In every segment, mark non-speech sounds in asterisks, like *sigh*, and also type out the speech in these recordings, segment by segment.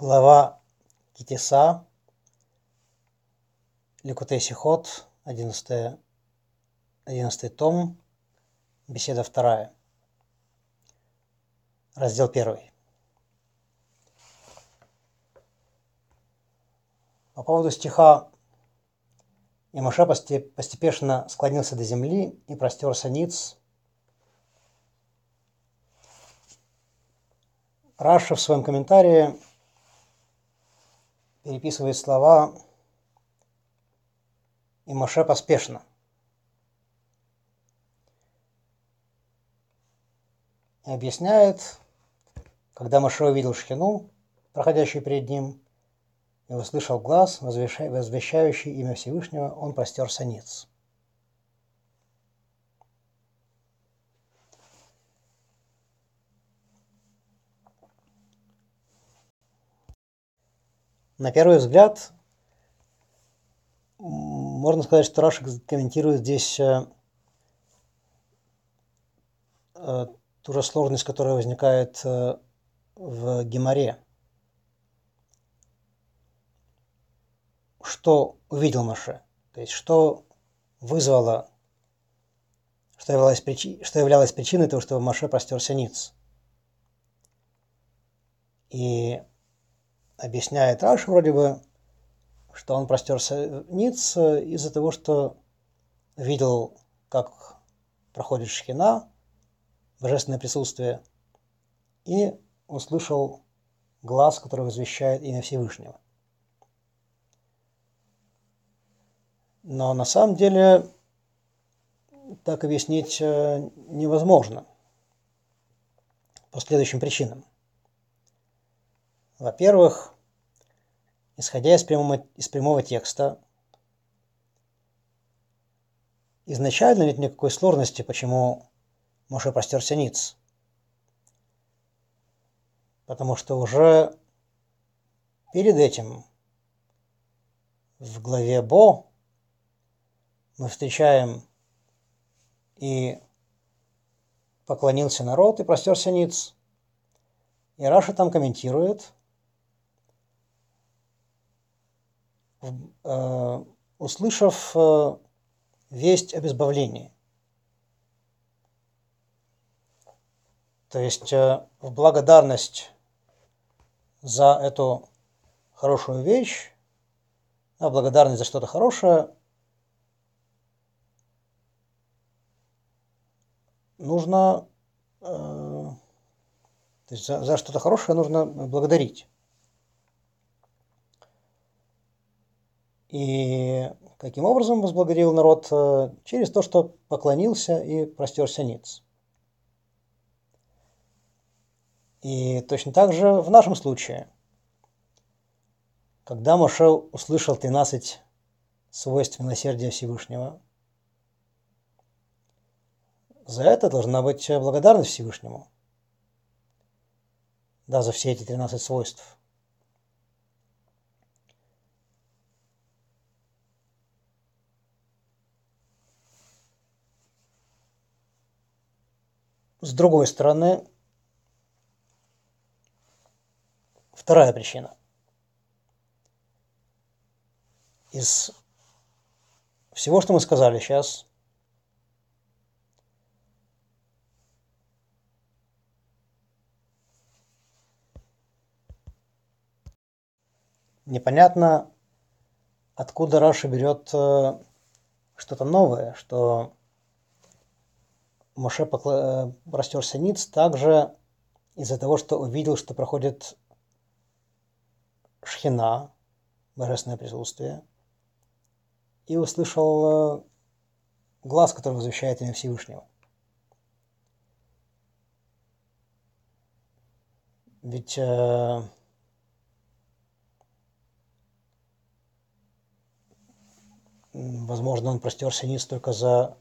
Глава Китеса, Ликутей Сихот, 11, 11 том, беседа вторая, раздел первый. По поводу стиха «И Моше постепенно склонился до земли и простерся ниц». Раша в своем комментарии переписывает слова и Моше поспешно. И объясняет, когда Моше увидел Шхину, проходящую перед ним, и услышал глаз, возвещающий имя Всевышнего, он простерся ниц. На первый взгляд, можно сказать, что Рашик комментирует здесь э, э, ту же сложность, которая возникает э, в Геморе. Что увидел Маше? То есть, что вызвало, что являлось, причи, что являлось причиной того, что Маше простерся ниц. И объясняет Раш вроде бы, что он простерся ниц из-за того, что видел, как проходит шхина, божественное присутствие, и услышал глаз, который возвещает имя Всевышнего. Но на самом деле так объяснить э, невозможно по следующим причинам. Во-первых, исходя из прямого, из прямого текста, изначально нет никакой сложности, почему Моше простерся ниц. Потому что уже перед этим в главе Бо мы встречаем и поклонился народ и простерся ниц. И Раша там комментирует – Э, услышав э, весть об избавлении. То есть э, в благодарность за эту хорошую вещь, а благодарность за что-то хорошее, нужно, то есть за, за что-то хорошее нужно благодарить. И каким образом возблагодарил народ? Э, через то, что поклонился и простерся ниц. И точно так же в нашем случае. Когда Моше услышал 13 свойств милосердия Всевышнего, за это должна быть благодарность Всевышнему. Да, за все эти 13 свойств. С другой стороны, вторая причина. Из всего, что мы сказали сейчас, непонятно, откуда Раша берет э, что-то новое, что Моше покла... э, ниц также из-за того, что увидел, что проходит шхина, божественное присутствие, и услышал э, глаз, который возвещает имя Всевышнего. Ведь э, возможно, он простерся ниц только за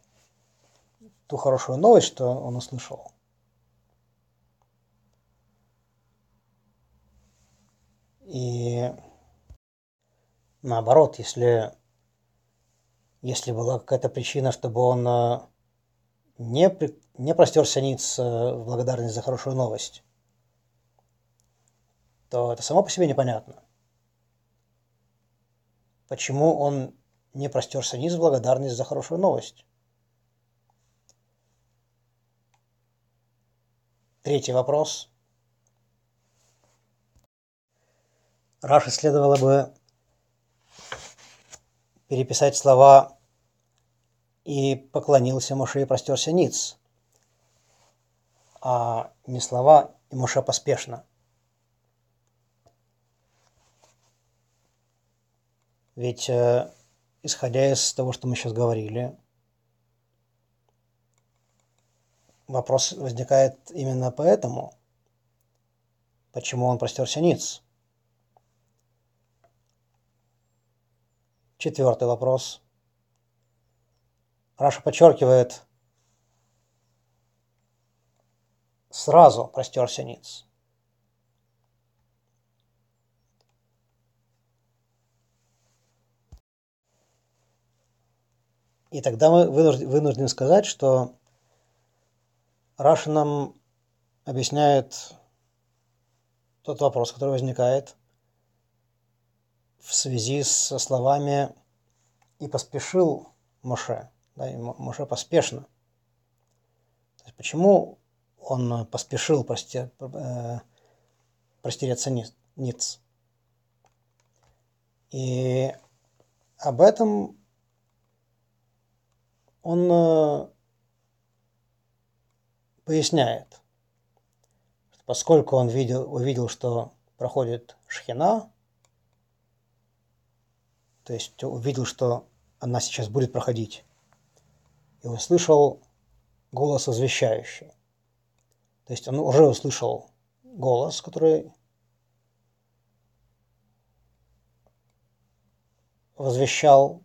ту хорошую новость, что он услышал. И наоборот, если, если была какая-то причина, чтобы он э, не, не простерся ниц в благодарность за хорошую новость, то это само по себе непонятно. Почему он не простерся низ в благодарность за хорошую новость? Третий вопрос. Раши следовало бы переписать слова «и поклонился Моше и простерся ниц», а не слова «и Моше поспешно». Ведь, э, исходя из того, что мы сейчас говорили, вопрос возникает именно поэтому, почему он простерся ниц. Четвертый вопрос. Раша подчеркивает, сразу простерся ниц. И тогда мы вынуждены сказать, что Раша нам объясняет тот вопрос, который возникает в связи со словами «и поспешил Моше». Да, и Моше поспешно. То есть почему он поспешил прости, э, простереться ниц? И об этом он поясняет, поскольку он видел, увидел, что проходит шхина, то есть увидел, что она сейчас будет проходить, и услышал голос возвещающий. То есть он уже услышал голос, который возвещал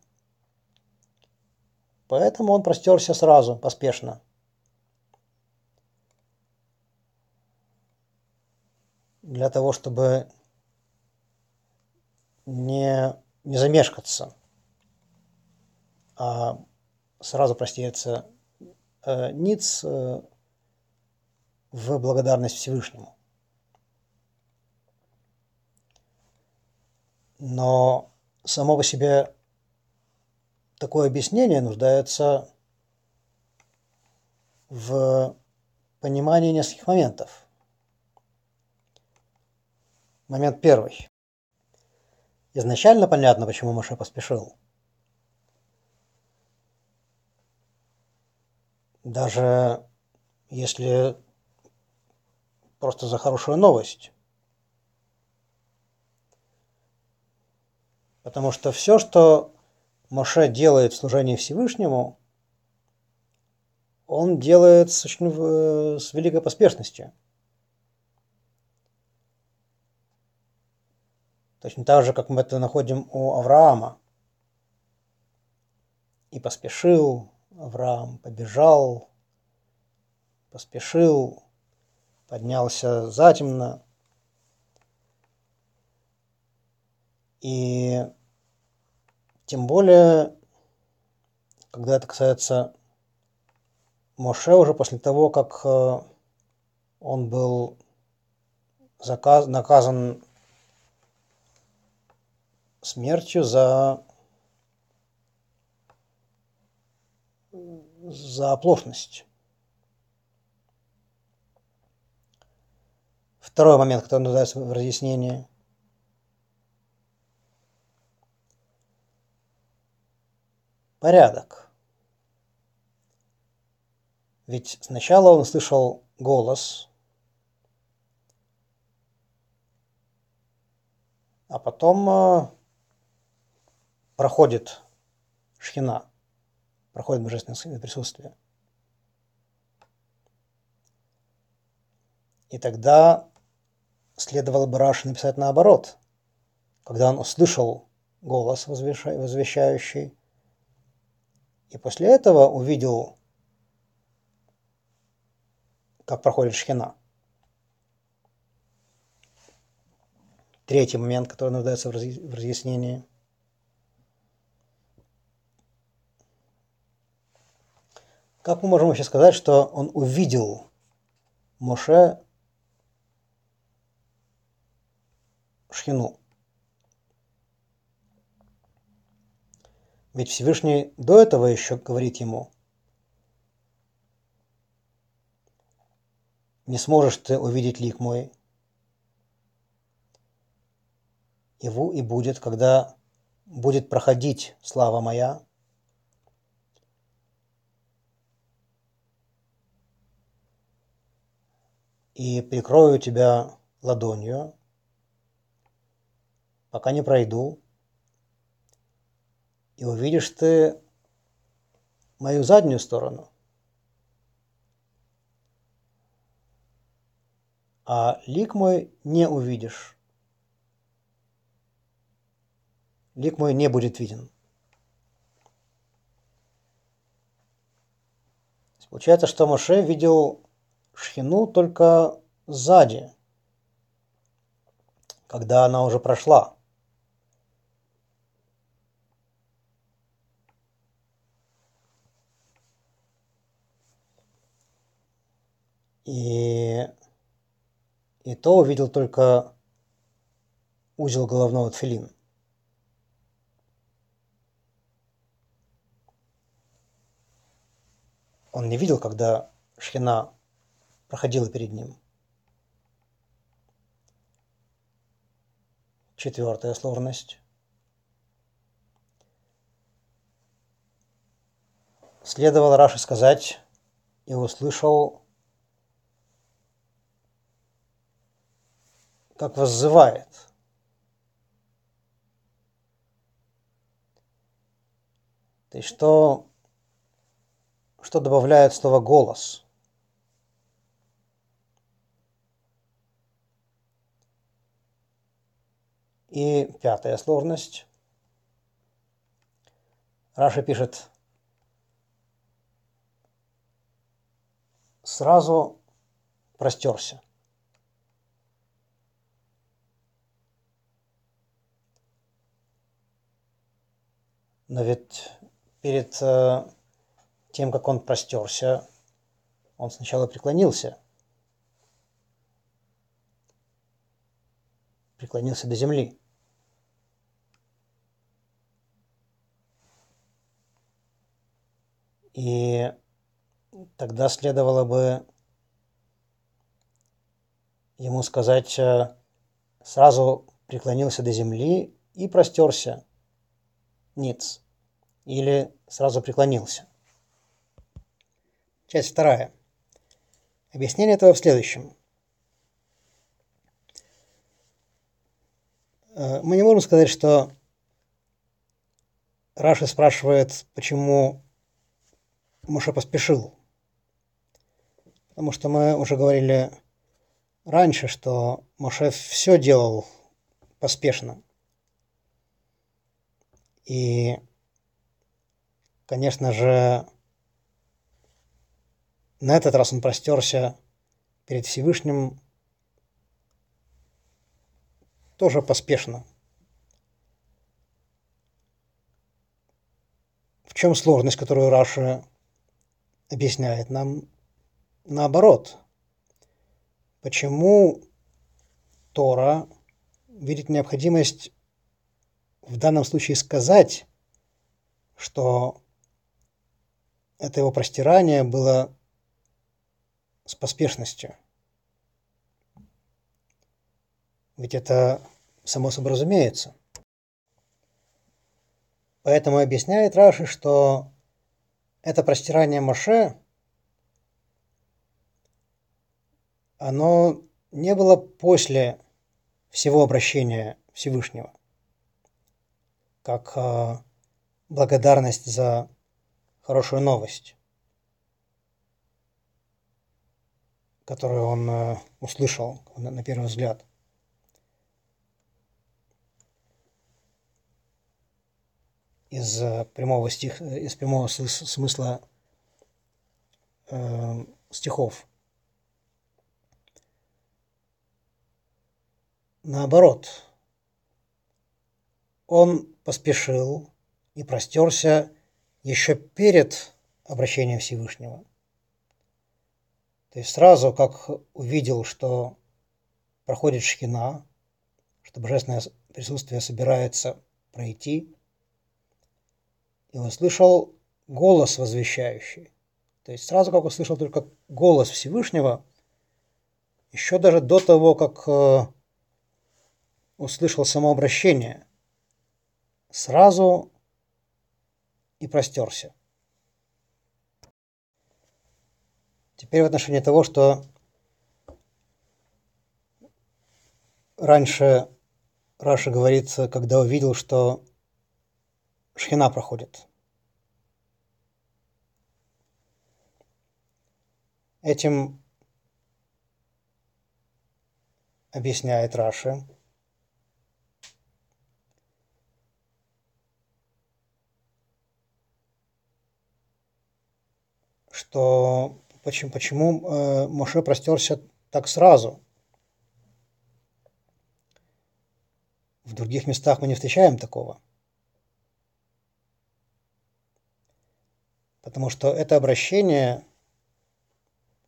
Поэтому он простерся сразу, поспешно. Для того, чтобы не, не замешкаться, а сразу простеться э, ниц э, в благодарность Всевышнему. Но само по себе такое объяснение нуждается в понимании нескольких моментов. Момент первый. Изначально понятно, почему Маша поспешил. Даже если просто за хорошую новость. Потому что все, что Моше делает в служении Всевышнему, он делает с, очень, с великой поспешностью. Точно так же, как мы это находим у Авраама. И поспешил Авраам, побежал, поспешил, поднялся затемно. И тем более, когда это касается Моше, уже после того, как э, он был заказ, наказан смертью за, за оплошность. Второй момент, который нуждается в разъяснении – порядок. Ведь сначала он слышал голос, а потом э, проходит шхина, проходит божественное присутствие. И тогда следовало бы Раши написать наоборот. Когда он услышал голос возвещающий, и после этого увидел, как проходит шхина. Третий момент, который нуждается в разъяснении. Как мы можем вообще сказать, что он увидел Моше Шхину. Ведь Всевышний до этого еще говорит ему, не сможешь ты увидеть лик мой. Его и будет, когда будет проходить слава моя. И прикрою тебя ладонью, пока не пройду, и увидишь ты мою заднюю сторону. А лик мой не увидишь. Лик мой не будет виден. Получается, что Моше видел Шхину только сзади, когда она уже прошла. И, и то увидел только узел головного тфилин. Он не видел, когда шхина проходила перед ним. Четвертая сложность. Следовало Раши сказать и услышал как воззывает. То есть что, что добавляет слово «голос»? И пятая сложность. Раша пишет «сразу простерся». Но ведь перед э, тем, как он простерся, он сначала преклонился. Преклонился до земли. И тогда следовало бы ему сказать, э, сразу преклонился до земли и простерся ниц или сразу преклонился. Часть вторая. Объяснение этого в следующем. Э, мы не можем сказать, что Раши спрашивает, почему Моше поспешил. Потому что мы уже говорили раньше, что Моше все делал поспешно. И, конечно же, на этот раз он простерся перед Всевышним тоже поспешно. В чем сложность, которую Раша объясняет нам? Наоборот. Почему Тора видит необходимость в данном случае сказать, что это его простирание было с поспешностью. Ведь это само собой разумеется. Поэтому объясняет Раши, что это простирание Моше, оно не было после всего обращения Всевышнего как э, благодарность за хорошую новость, которую он э, услышал на, на первый взгляд. Из э, прямого, стих, из прямого смысла э, стихов. Наоборот, он поспешил и простерся еще перед обращением Всевышнего. То есть сразу, как увидел, что проходит шхина, что божественное присутствие собирается пройти, и услышал голос возвещающий. То есть сразу как услышал только голос Всевышнего, еще даже до того, как э, услышал само обращение, сразу и простерся. Теперь в отношении того, что раньше Раша говорит, когда увидел, что шхина проходит. Этим объясняет Раши, что почему, почему э, Моше простерся так сразу. В других местах мы не встречаем такого. Потому что это обращение,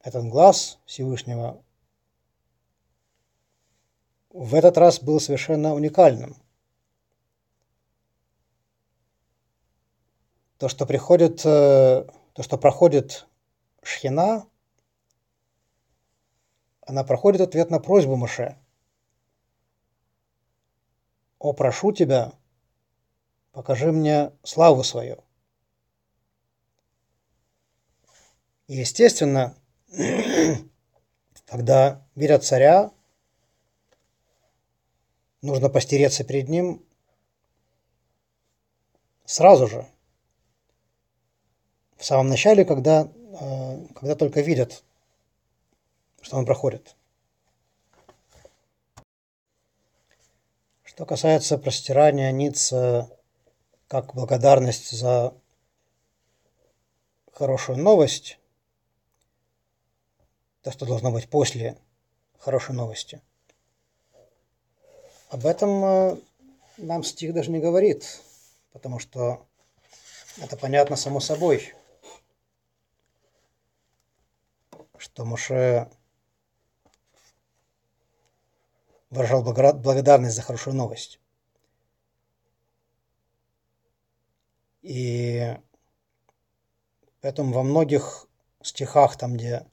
этот глаз Всевышнего в этот раз был совершенно уникальным. То, что приходит, э, то, что проходит шхина, она проходит ответ на просьбу Маше. «О, прошу тебя, покажи мне славу свою». И, естественно, *clears throat* когда видят царя, нужно постереться перед ним сразу же. В самом начале, когда Э, когда только видят, что он проходит. Что касается простирания ниц как благодарность за хорошую новость, то, что должно быть после хорошей новости, об этом э, нам стих даже не говорит, потому что это понятно само собой – что Моше выражал благодарность за хорошую новость. И поэтому во многих стихах, там, где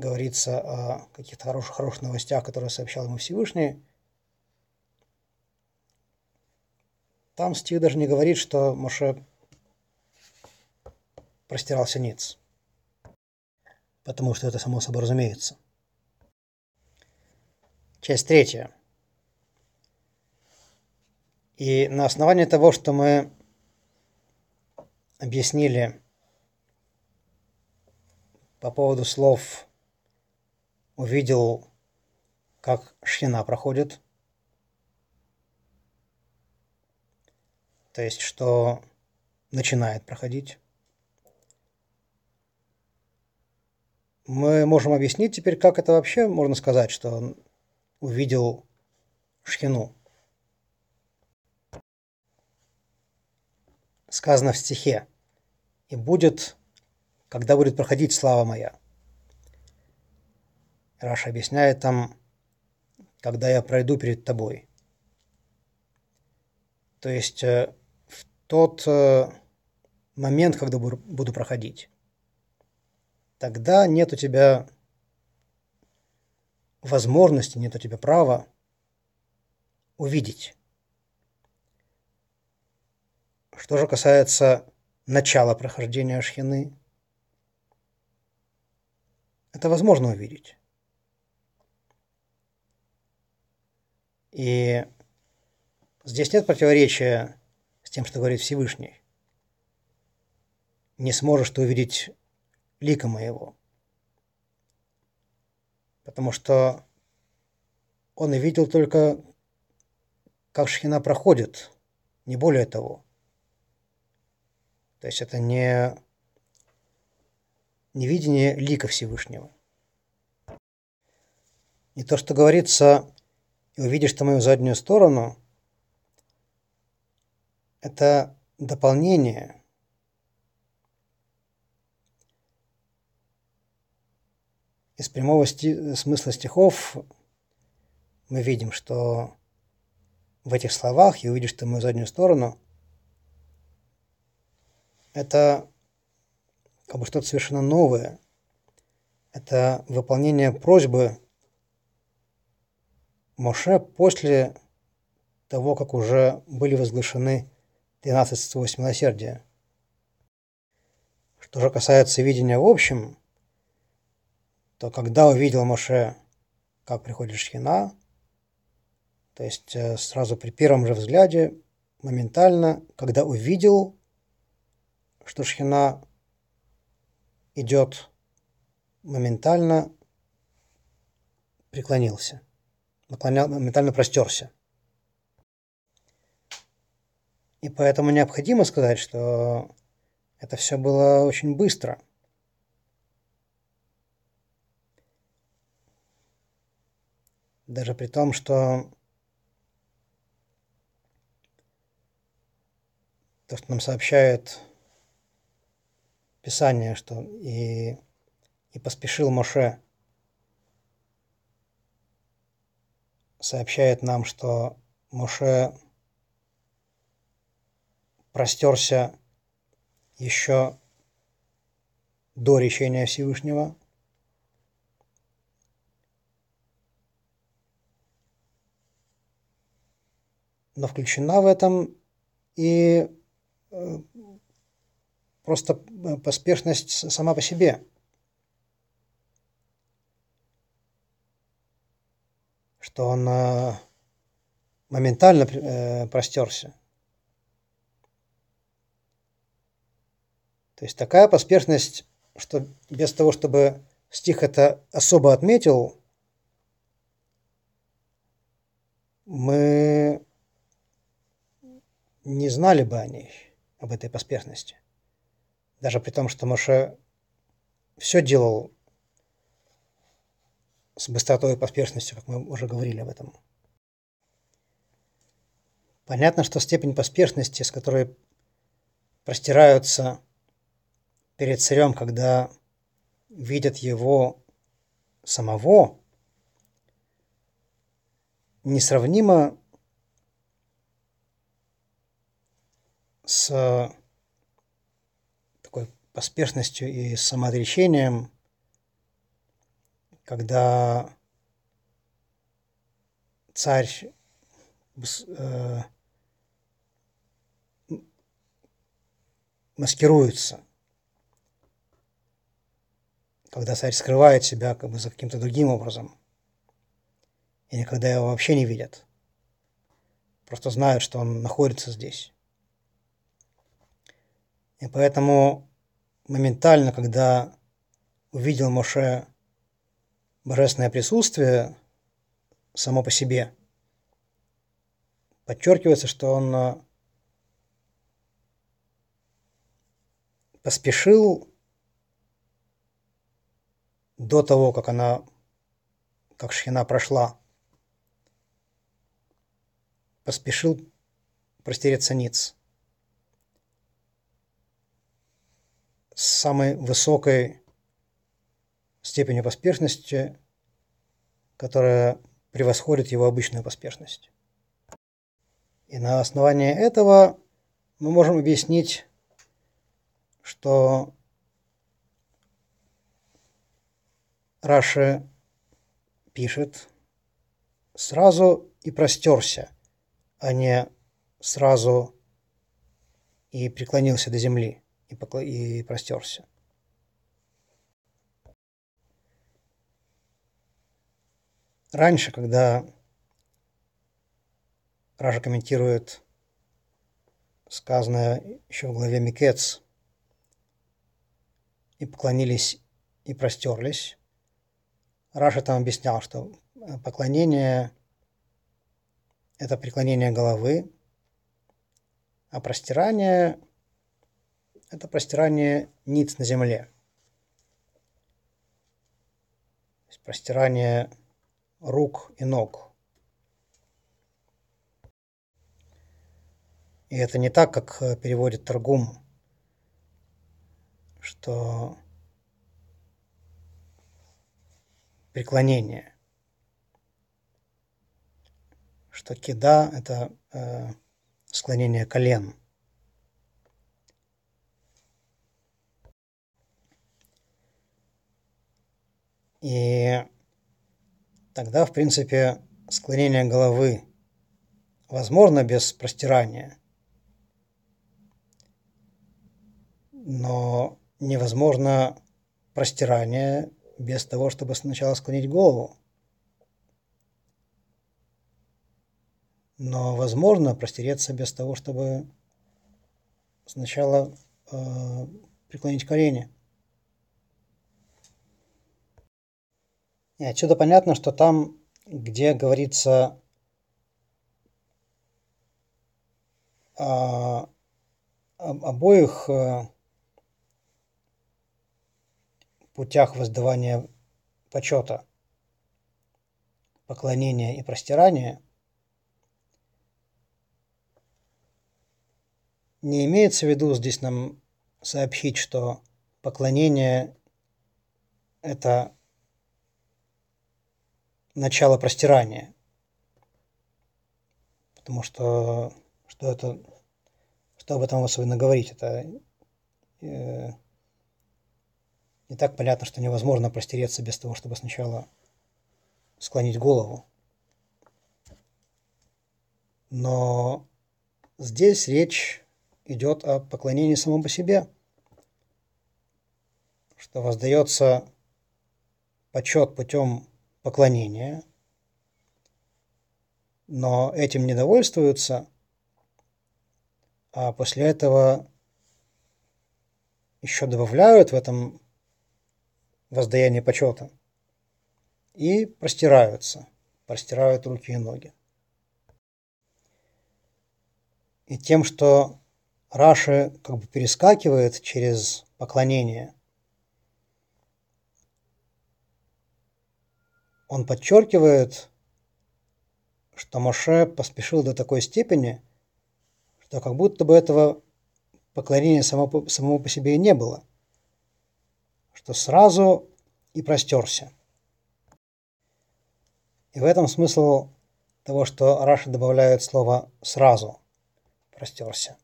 говорится о каких-то хороших, хороших новостях, которые сообщал ему Всевышний, там стих даже не говорит, что Моше простирался ниц потому что это само собой разумеется. Часть третья. И на основании того, что мы объяснили по поводу слов увидел, как шхина проходит, то есть, что начинает проходить, мы можем объяснить теперь, как это вообще можно сказать, что он увидел Шхину. Сказано в стихе. И будет, когда будет проходить слава моя. Раша объясняет там, когда я пройду перед тобой. То есть э, в тот э, момент, когда буду проходить тогда нет у тебя возможности, нет у тебя права увидеть. Что же касается начала прохождения шхины, это возможно увидеть. И здесь нет противоречия с тем, что говорит Всевышний. Не сможешь ты увидеть лика моего. Потому что он видел только, как шхина проходит, не более того. То есть это не, не видение лика Всевышнего. И то, что говорится, и увидишь ты мою заднюю сторону, это дополнение – из прямого сти- смысла стихов мы видим, что в этих словах, и увидишь ты мою заднюю сторону, это как бы что-то совершенно новое. Это выполнение просьбы Моше после того, как уже были возглашены 12 свойств милосердия. Что же касается видения в общем, то когда увидел Моше, как приходит Шхина, то есть э, сразу при первом же взгляде, моментально, когда увидел, что Шхина идет, моментально преклонился, моментально простерся. И поэтому необходимо сказать, что это все было очень быстро. Даже при том, что то, что нам сообщает Писание, что и, и поспешил Моше, сообщает нам, что Моше простерся еще до речения Всевышнего. Но включена в этом и Э, просто э, поспешность сама по себе. Что он э, моментально простерся. То есть такая поспешность, что без того, чтобы стих это особо отметил, мы не знали бы о ней об этой поспешности. Даже при том, что Моше все делал с быстротой и поспешностью, как мы уже говорили об этом. Понятно, что степень поспешности, с которой простираются перед царем, когда видят его самого, несравнима с такой поспешностью и самоотречением, когда царь э, маскируется, когда царь скрывает себя как бы за каким-то другим образом, или когда его вообще не видят, просто знают, что он находится здесь. И поэтому моментально, когда увидел Моше божественное присутствие само по себе, подчеркивается, что он э, поспешил до того, как она, как шхина прошла, поспешил простереться ниц. с самой высокой степенью поспешности, которая превосходит его обычную поспешность. И на основании этого мы можем объяснить, что Раши пишет сразу и простерся, а не сразу и преклонился до земли и, покла... и простерся. Раньше, когда Раши комментирует сказанное еще в главе Микец, и поклонились и простерлись, Раши там объяснял, что поклонение – это преклонение головы, а простирание это простирание ниц на земле. То есть простирание рук и ног. И это не так, как э, переводит Торгум, что преклонение. что кида – это э, склонение колен. И тогда, в принципе, склонение головы возможно без простирания, но невозможно простирание без того, чтобы сначала склонить голову. Но возможно простереться без того, чтобы сначала э, преклонить колени. И отсюда понятно, что там, где говорится о, об обоих э, путях воздавания почета, поклонения и простирания – Не имеется в виду здесь нам сообщить, что поклонение – это начало простирания. Потому что что это, что об этом особенно говорить, это э, не так понятно, что невозможно простереться без того, чтобы сначала склонить голову. Но здесь речь идет о поклонении самому по себе, что воздается почет путем поклонения, но этим не довольствуются, а после этого еще добавляют в этом воздаяние почета и простираются, простирают руки и ноги. И тем, что Раши как бы перескакивает через поклонение. Он подчеркивает, что Моше поспешил до такой степени, что как будто бы этого поклонения само, самого по себе и не было, что сразу и простерся. И в этом смысл того, что Раши добавляет слово «сразу» простерся.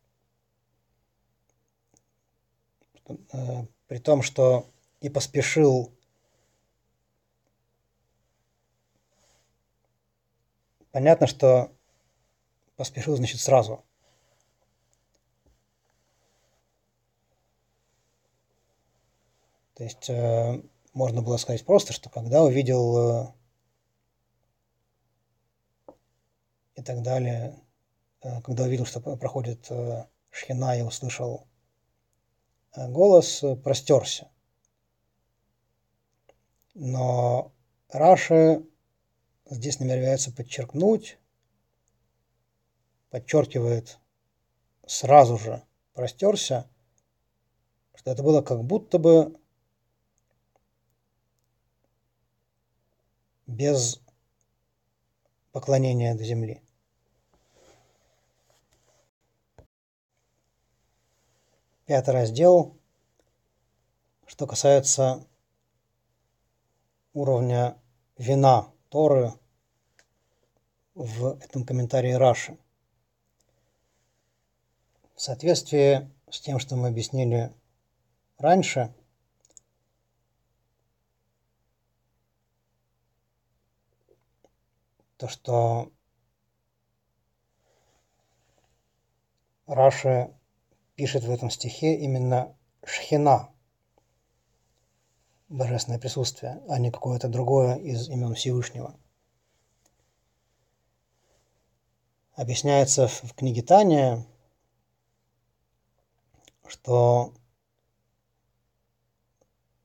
Э, при том, что и поспешил Понятно, что поспешил, значит, сразу. То есть э, можно было сказать просто, что когда увидел э, и так далее, э, когда увидел, что проходит э, шхина и услышал голос простерся. Но Раши здесь намеревается подчеркнуть, подчеркивает сразу же простерся, что это было как будто бы без поклонения до земли. Пятый раздел, что касается уровня вина Торы в этом комментарии Раши. В соответствии с тем, что мы объяснили раньше, то, что Раши пишет в этом стихе именно Шхина, божественное присутствие, а не какое-то другое из имен Всевышнего. Объясняется в книге Таня, что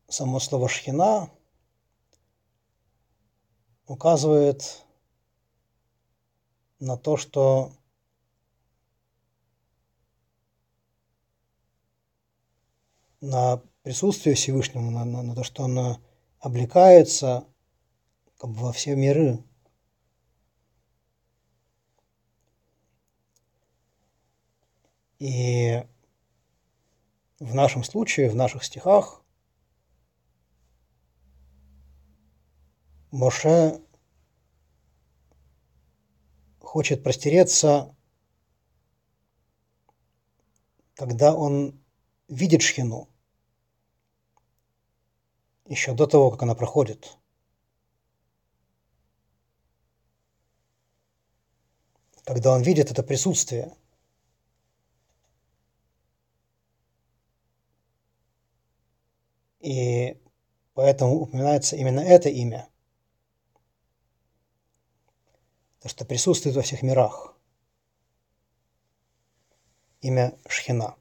само слово «шхина» указывает на то, что на присутствие Всевышнего, на, на, на то, что он облекается как бы во все миры. И в нашем случае, в наших стихах, Моше хочет простереться, когда он видит шхину, еще до того, как она проходит. Когда он видит это присутствие. И поэтому упоминается именно это имя. То, что присутствует во всех мирах. Имя Шхина.